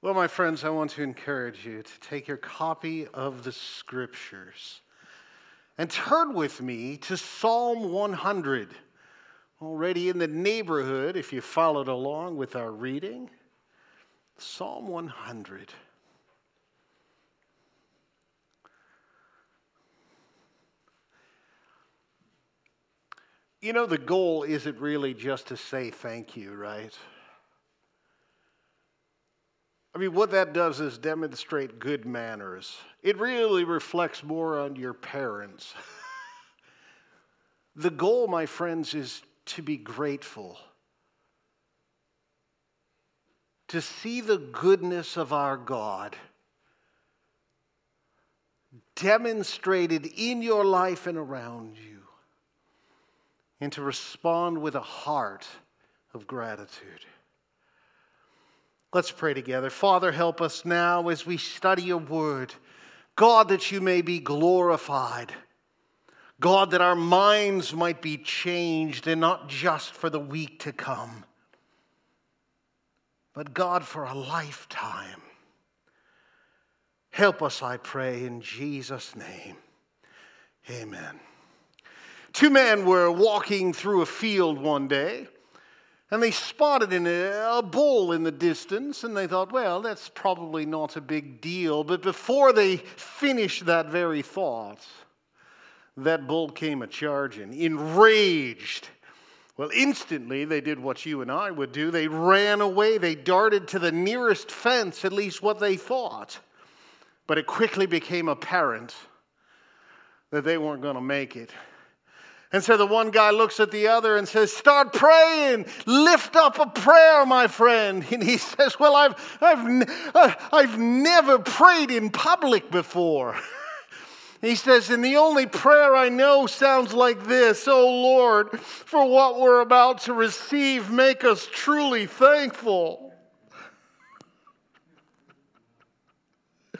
Well, my friends, I want to encourage you to take your copy of the scriptures and turn with me to Psalm 100. Already in the neighborhood, if you followed along with our reading, Psalm 100. You know, the goal isn't really just to say thank you, right? I mean, what that does is demonstrate good manners. It really reflects more on your parents. the goal, my friends, is to be grateful, to see the goodness of our God demonstrated in your life and around you, and to respond with a heart of gratitude. Let's pray together. Father, help us now as we study your word. God, that you may be glorified. God, that our minds might be changed and not just for the week to come, but God, for a lifetime. Help us, I pray, in Jesus' name. Amen. Two men were walking through a field one day. And they spotted in a, a, bull in the distance, and they thought, well, that's probably not a big deal. But before they finished that very thought, that bull came a charging, enraged. Well, instantly they did what you and I would do. They ran away. They darted to the nearest fence, at least what they thought. But it quickly became apparent that they weren't going to make it. And so the one guy looks at the other and says, Start praying. Lift up a prayer, my friend. And he says, Well, I've, I've, uh, I've never prayed in public before. He says, And the only prayer I know sounds like this Oh Lord, for what we're about to receive, make us truly thankful.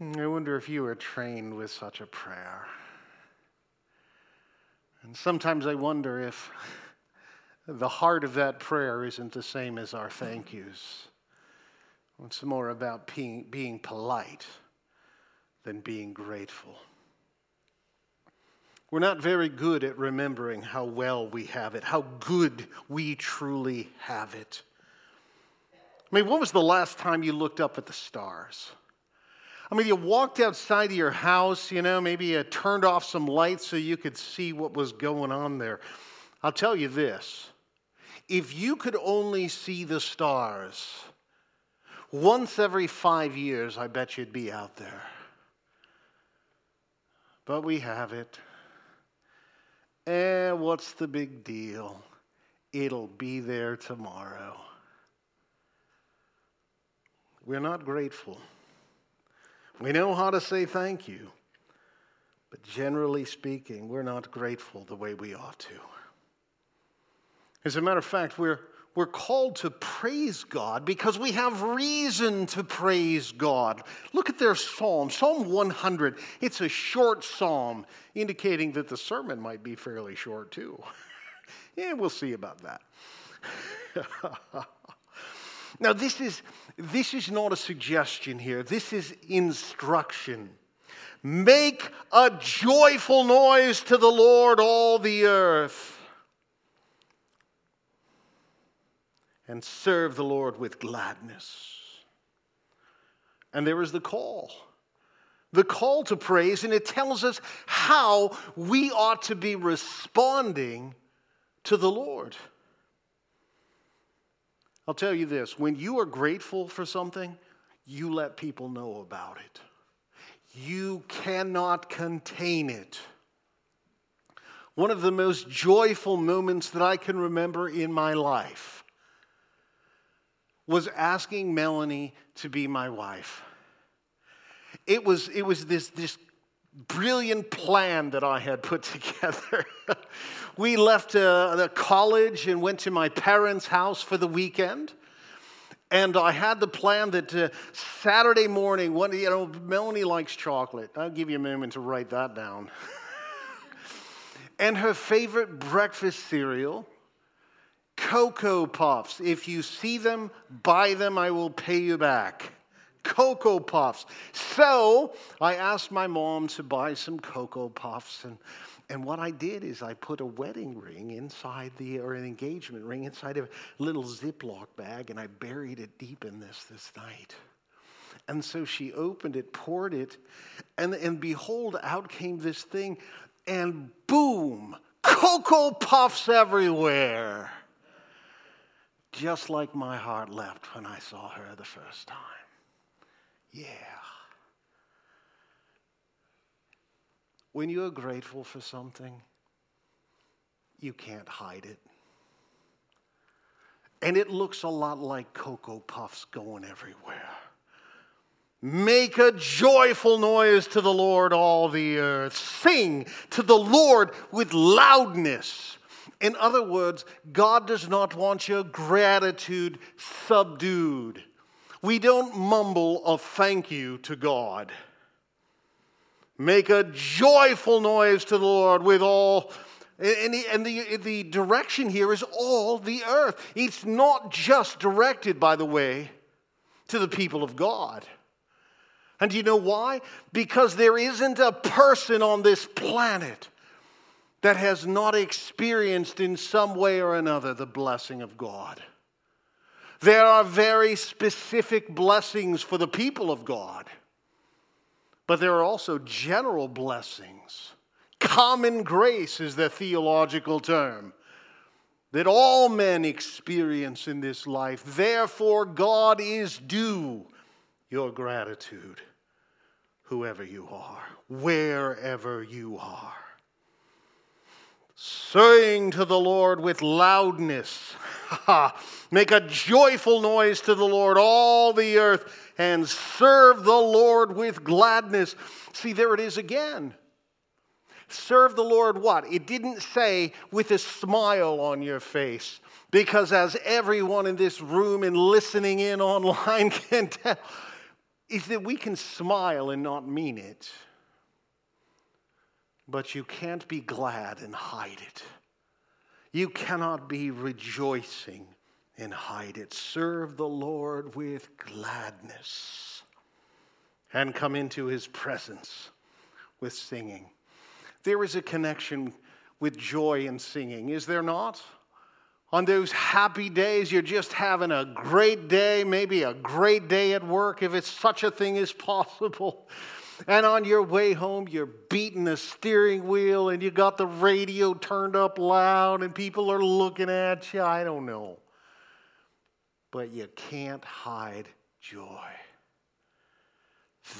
I wonder if you were trained with such a prayer. And sometimes I wonder if the heart of that prayer isn't the same as our thank yous. It's more about being, being polite than being grateful. We're not very good at remembering how well we have it, how good we truly have it. I mean, when was the last time you looked up at the stars? I mean, you walked outside of your house, you know, maybe you turned off some lights so you could see what was going on there. I'll tell you this if you could only see the stars once every five years, I bet you'd be out there. But we have it. Eh, what's the big deal? It'll be there tomorrow. We're not grateful. We know how to say thank you, but generally speaking, we're not grateful the way we ought to. As a matter of fact, we're, we're called to praise God because we have reason to praise God. Look at their psalm, Psalm 100. It's a short psalm, indicating that the sermon might be fairly short too. yeah, we'll see about that. Now, this is, this is not a suggestion here, this is instruction. Make a joyful noise to the Lord, all the earth, and serve the Lord with gladness. And there is the call the call to praise, and it tells us how we ought to be responding to the Lord. I'll tell you this when you are grateful for something, you let people know about it. You cannot contain it. One of the most joyful moments that I can remember in my life was asking Melanie to be my wife. It was, it was this, this brilliant plan that I had put together. we left uh, the college and went to my parents' house for the weekend. And I had the plan that uh, Saturday morning, when, you know, Melanie likes chocolate. I'll give you a moment to write that down. and her favorite breakfast cereal Cocoa Puffs. If you see them, buy them, I will pay you back. Cocoa Puffs. So I asked my mom to buy some Cocoa Puffs. And, and what I did is I put a wedding ring inside the, or an engagement ring inside a little Ziploc bag, and I buried it deep in this this night. And so she opened it, poured it, and, and behold, out came this thing, and boom, Cocoa Puffs everywhere. Just like my heart leapt when I saw her the first time. Yeah. When you're grateful for something, you can't hide it. And it looks a lot like Cocoa Puffs going everywhere. Make a joyful noise to the Lord, all the earth. Sing to the Lord with loudness. In other words, God does not want your gratitude subdued. We don't mumble a thank you to God. Make a joyful noise to the Lord with all. And, the, and the, the direction here is all the earth. It's not just directed, by the way, to the people of God. And do you know why? Because there isn't a person on this planet that has not experienced in some way or another the blessing of God. There are very specific blessings for the people of God, but there are also general blessings. Common grace is the theological term that all men experience in this life. Therefore, God is due your gratitude, whoever you are, wherever you are. Saying to the Lord with loudness. Make a joyful noise to the Lord, all the earth, and serve the Lord with gladness. See, there it is again. Serve the Lord what? It didn't say with a smile on your face, because as everyone in this room and listening in online can tell, is that we can smile and not mean it. But you can't be glad and hide it. You cannot be rejoicing and hide it. Serve the Lord with gladness and come into his presence with singing. There is a connection with joy and singing, is there not? On those happy days, you're just having a great day, maybe a great day at work, if it's such a thing as possible. And on your way home, you're beating the steering wheel and you got the radio turned up loud and people are looking at you. I don't know. But you can't hide joy.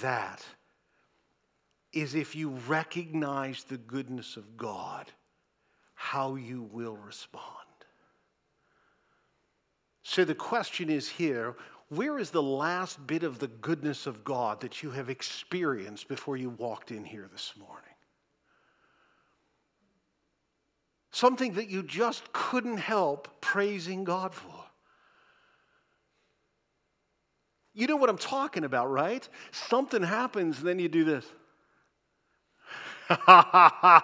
That is if you recognize the goodness of God, how you will respond. So the question is here where is the last bit of the goodness of God that you have experienced before you walked in here this morning? Something that you just couldn't help praising God for. You know what I'm talking about, right? Something happens, and then you do this.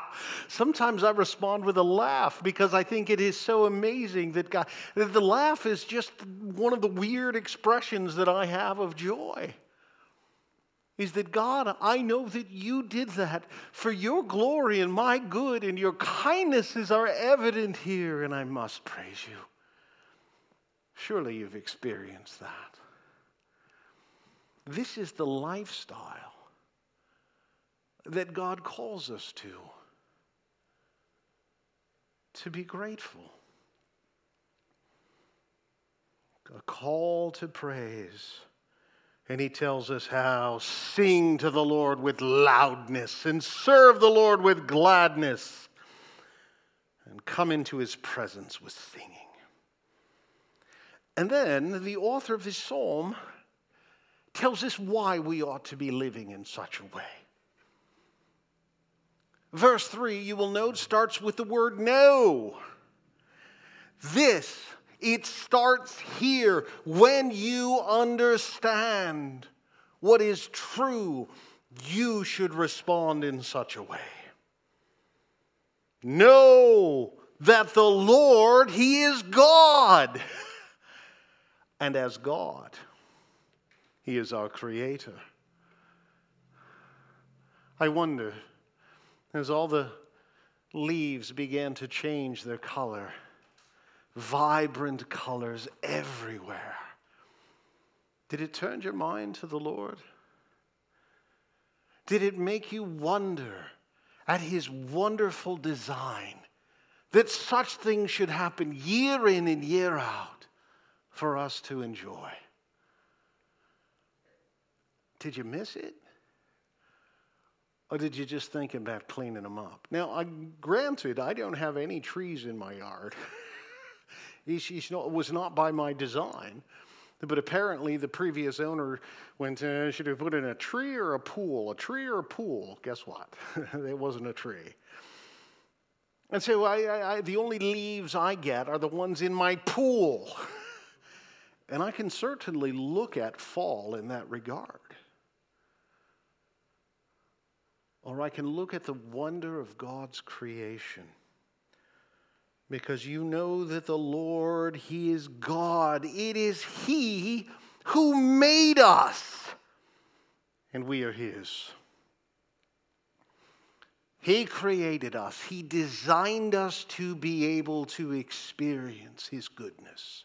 Sometimes I respond with a laugh because I think it is so amazing that God, that the laugh is just one of the weird expressions that I have of joy. Is that God, I know that you did that for your glory and my good, and your kindnesses are evident here, and I must praise you. Surely you've experienced that. This is the lifestyle that God calls us to. To be grateful. A call to praise. And he tells us how sing to the Lord with loudness and serve the Lord with gladness and come into his presence with singing. And then the author of this psalm tells us why we ought to be living in such a way. Verse 3, you will note, starts with the word know. This, it starts here when you understand what is true, you should respond in such a way. Know that the Lord, He is God. And as God, He is our Creator. I wonder, as all the leaves began to change their color, vibrant colors everywhere, did it turn your mind to the Lord? Did it make you wonder at His wonderful design that such things should happen year in and year out for us to enjoy? Did you miss it? Or did you just think about cleaning them up? Now, I, granted, I don't have any trees in my yard. it was not by my design. But apparently, the previous owner went, uh, should have put in a tree or a pool? A tree or a pool? Guess what? it wasn't a tree. And so I, I, I, the only leaves I get are the ones in my pool. and I can certainly look at fall in that regard. Or I can look at the wonder of God's creation. Because you know that the Lord, He is God. It is He who made us, and we are His. He created us, He designed us to be able to experience His goodness.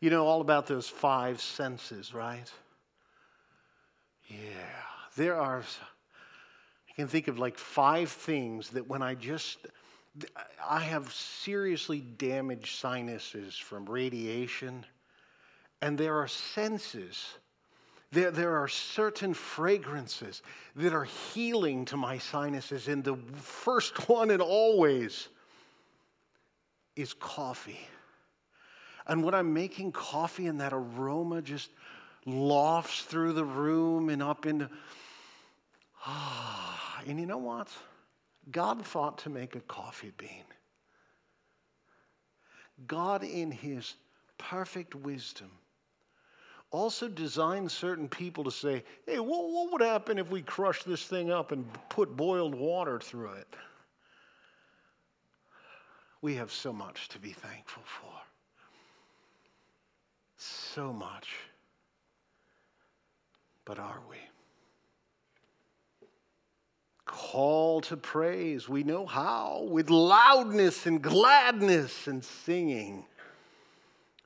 You know all about those five senses, right? Yeah. There are can think of like five things that when I just, I have seriously damaged sinuses from radiation, and there are senses. There, there are certain fragrances that are healing to my sinuses, and the first one and always is coffee. And when I'm making coffee and that aroma just lofts through the room and up into, ah, and you know what? God thought to make a coffee bean. God, in his perfect wisdom, also designed certain people to say, hey, what, what would happen if we crushed this thing up and put boiled water through it? We have so much to be thankful for. So much. But are we? Call to praise. We know how with loudness and gladness and singing.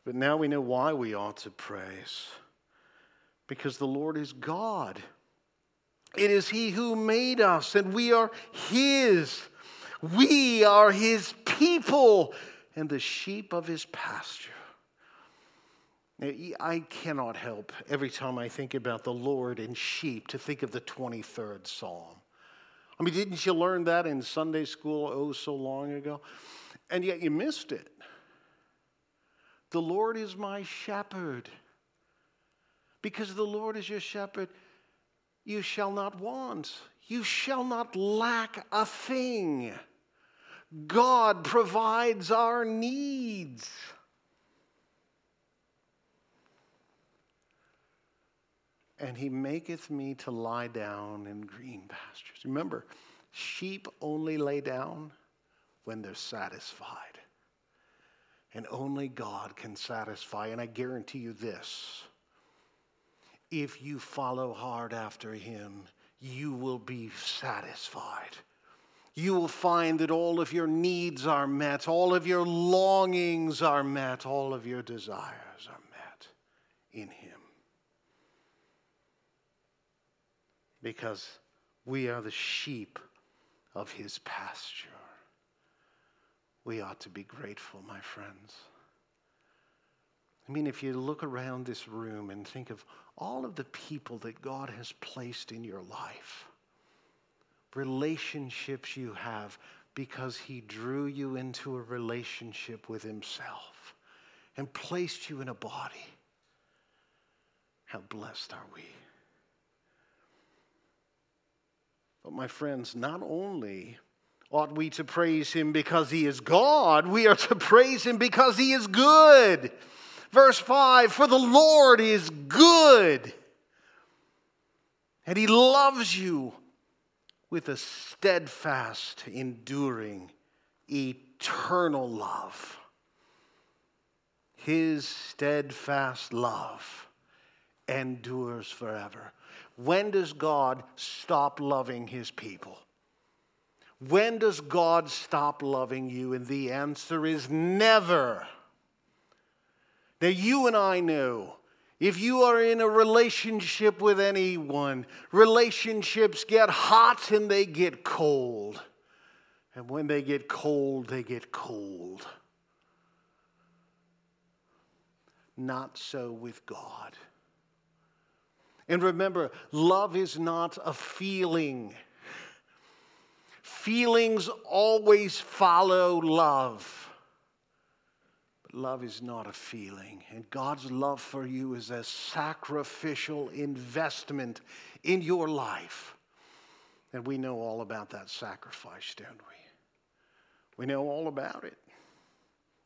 But now we know why we ought to praise. Because the Lord is God. It is He who made us, and we are His. We are His people and the sheep of His pasture. I cannot help every time I think about the Lord and sheep to think of the 23rd Psalm. I mean, didn't you learn that in Sunday school oh so long ago? And yet you missed it. The Lord is my shepherd. Because the Lord is your shepherd, you shall not want. You shall not lack a thing. God provides our needs. And he maketh me to lie down in green pastures. Remember, sheep only lay down when they're satisfied. And only God can satisfy. And I guarantee you this if you follow hard after him, you will be satisfied. You will find that all of your needs are met, all of your longings are met, all of your desires are met in him. Because we are the sheep of his pasture. We ought to be grateful, my friends. I mean, if you look around this room and think of all of the people that God has placed in your life, relationships you have because He drew you into a relationship with Himself and placed you in a body. How blessed are we? But, my friends, not only ought we to praise him because he is God, we are to praise him because he is good. Verse 5 For the Lord is good, and he loves you with a steadfast, enduring, eternal love. His steadfast love endures forever. When does God stop loving his people? When does God stop loving you? And the answer is never. Now, you and I know if you are in a relationship with anyone, relationships get hot and they get cold. And when they get cold, they get cold. Not so with God. And remember, love is not a feeling. Feelings always follow love. But love is not a feeling. And God's love for you is a sacrificial investment in your life. And we know all about that sacrifice, don't we? We know all about it.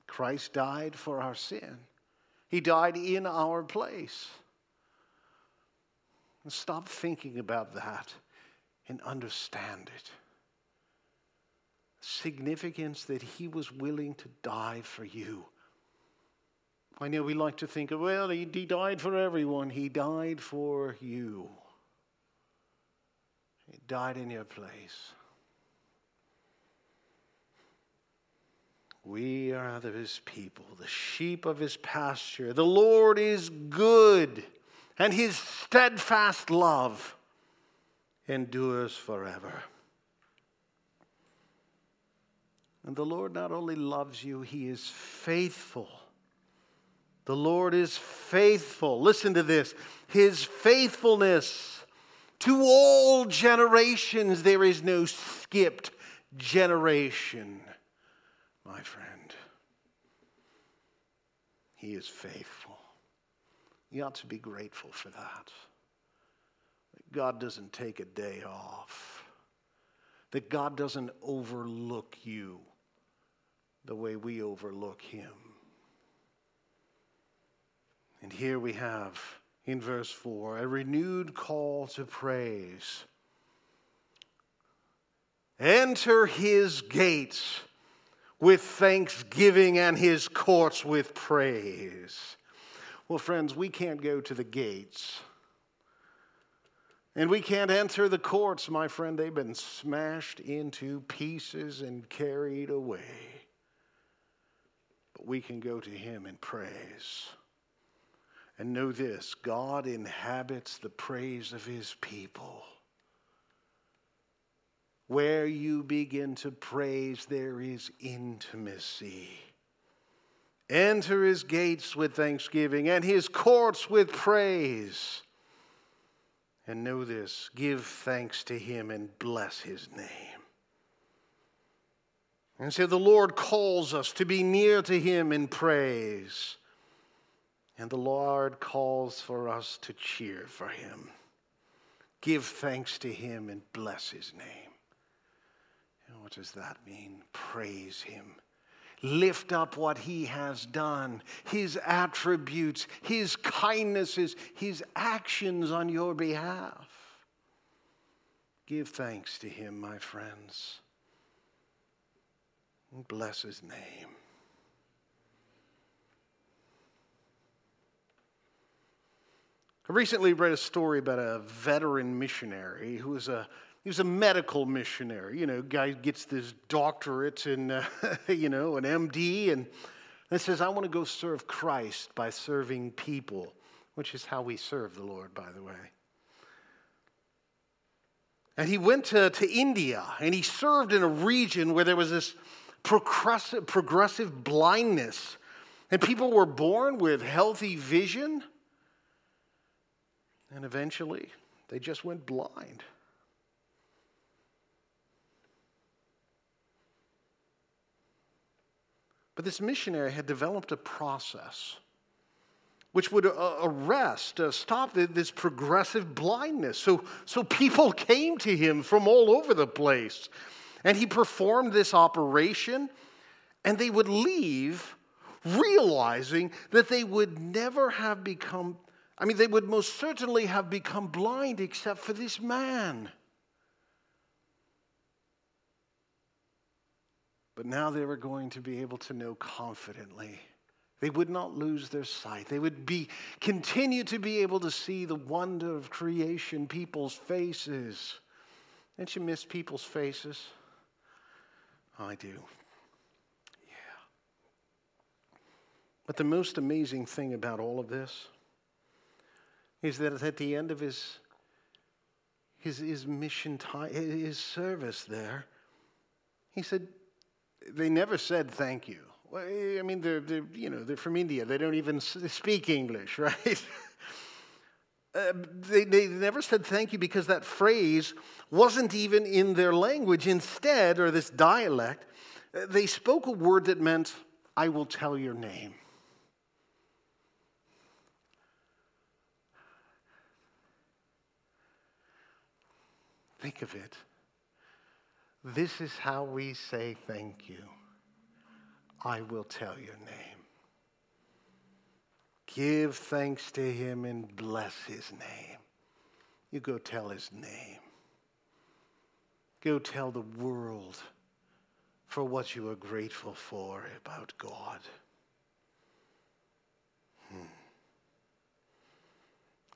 Christ died for our sin, He died in our place. And stop thinking about that and understand it significance that he was willing to die for you. I know we like to think, well, he, he died for everyone. He died for you. He died in your place. We are of his people, the sheep of his pasture. The Lord is good, and his steadfast love endures forever. And the Lord not only loves you, He is faithful. The Lord is faithful. Listen to this His faithfulness to all generations. There is no skipped generation, my friend. He is faithful. You ought to be grateful for that. That God doesn't take a day off, that God doesn't overlook you the way we overlook him. And here we have in verse 4 a renewed call to praise. Enter his gates with thanksgiving and his courts with praise. Well, friends, we can't go to the gates. And we can't enter the courts, my friend. They've been smashed into pieces and carried away But we can go to Him in praise. And know this God inhabits the praise of His people. Where you begin to praise, there is intimacy. Enter his gates with thanksgiving and his courts with praise. And know this give thanks to him and bless his name. And so the Lord calls us to be near to Him in praise. And the Lord calls for us to cheer for Him, give thanks to Him, and bless His name. And what does that mean? Praise Him. Lift up what He has done, His attributes, His kindnesses, His actions on your behalf. Give thanks to Him, my friends. And bless his name. I recently read a story about a veteran missionary who was a he was a medical missionary. You know, guy gets this doctorate and, uh, you know, an MD, and, and says, "I want to go serve Christ by serving people," which is how we serve the Lord, by the way. And he went to, to India, and he served in a region where there was this progressive, progressive blindness. And people were born with healthy vision, and eventually they just went blind. But this missionary had developed a process which would uh, arrest, uh, stop this progressive blindness. So, so people came to him from all over the place. And he performed this operation, and they would leave realizing that they would never have become, I mean, they would most certainly have become blind except for this man. But now they were going to be able to know confidently. They would not lose their sight. They would be continue to be able to see the wonder of creation, people's faces. Don't you miss people's faces? I do. Yeah. But the most amazing thing about all of this is that at the end of his his, his mission time, his service there, he said, they never said thank you. Well, I mean, they're, they're, you know, they're from India. They don't even speak English, right? uh, they, they never said thank you because that phrase wasn't even in their language. Instead, or this dialect, uh, they spoke a word that meant, I will tell your name. Think of it. This is how we say thank you. I will tell your name. Give thanks to him and bless his name. You go tell his name. Go tell the world for what you are grateful for about God. Hmm.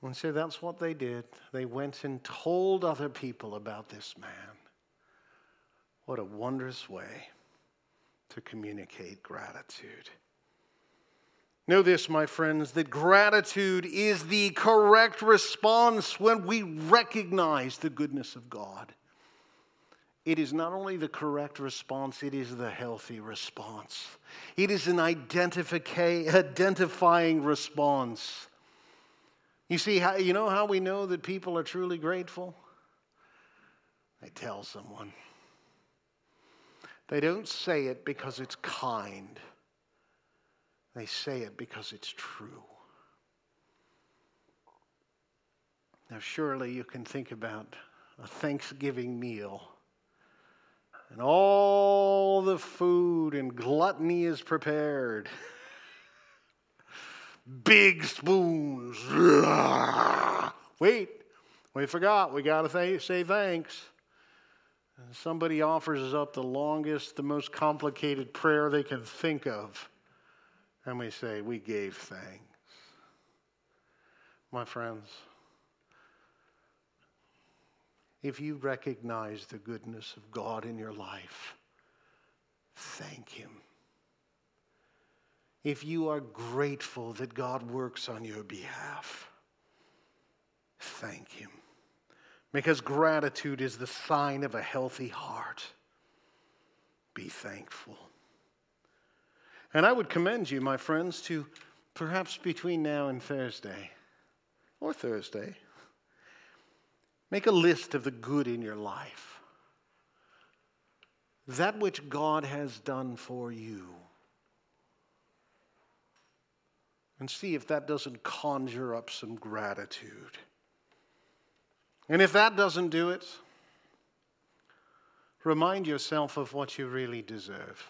And so that's what they did. They went and told other people about this man. What a wondrous way to communicate gratitude. Know this, my friends, that gratitude is the correct response when we recognize the goodness of God. It is not only the correct response, it is the healthy response. It is an identifying response. You see, how, you know how we know that people are truly grateful? They tell someone. They don't say it because it's kind, they say it because it's true. Now, surely you can think about a Thanksgiving meal and all the food and gluttony is prepared. big spoons. Wait, we forgot. We got to say thanks. And somebody offers us up the longest, the most complicated prayer they can think of. And we say, We gave thanks. My friends, if you recognize the goodness of God in your life, thank Him if you are grateful that God works on your behalf, thank Him. Because gratitude is the sign of a healthy heart. Be thankful. And I would commend you, my friends, to perhaps between now and Thursday, or Thursday, make a list of the good in your life. That which God has done for you and see if that doesn't conjure up some gratitude. And if that doesn't do it, remind yourself of what you really deserve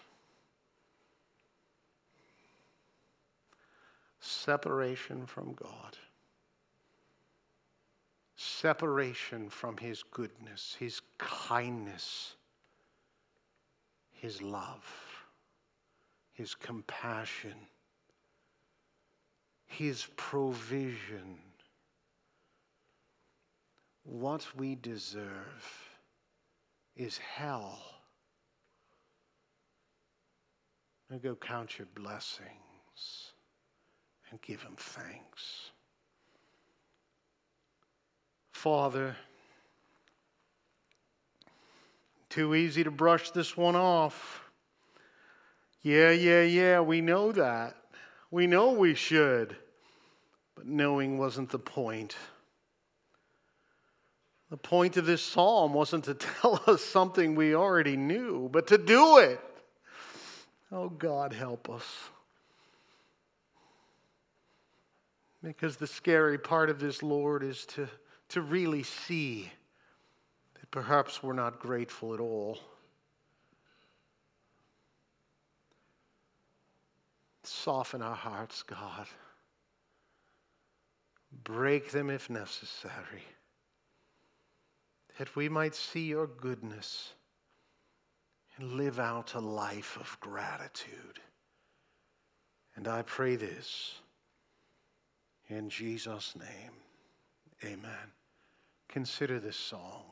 separation from God, separation from His goodness, His kindness, His love, His compassion his provision. What we deserve is hell. And go count your blessings and give him thanks. Father, too easy to brush this one off. Yeah, yeah, yeah, we know that. We know we should, but knowing wasn't the point. The point of this psalm wasn't to tell us something we already knew, but to do it. Oh, God, help us. Because the scary part of this, Lord, is to, to really see that perhaps we're not grateful at all. Soften our hearts, God. Break them if necessary, that we might see your goodness and live out a life of gratitude. And I pray this in Jesus' name. Amen. Consider this song.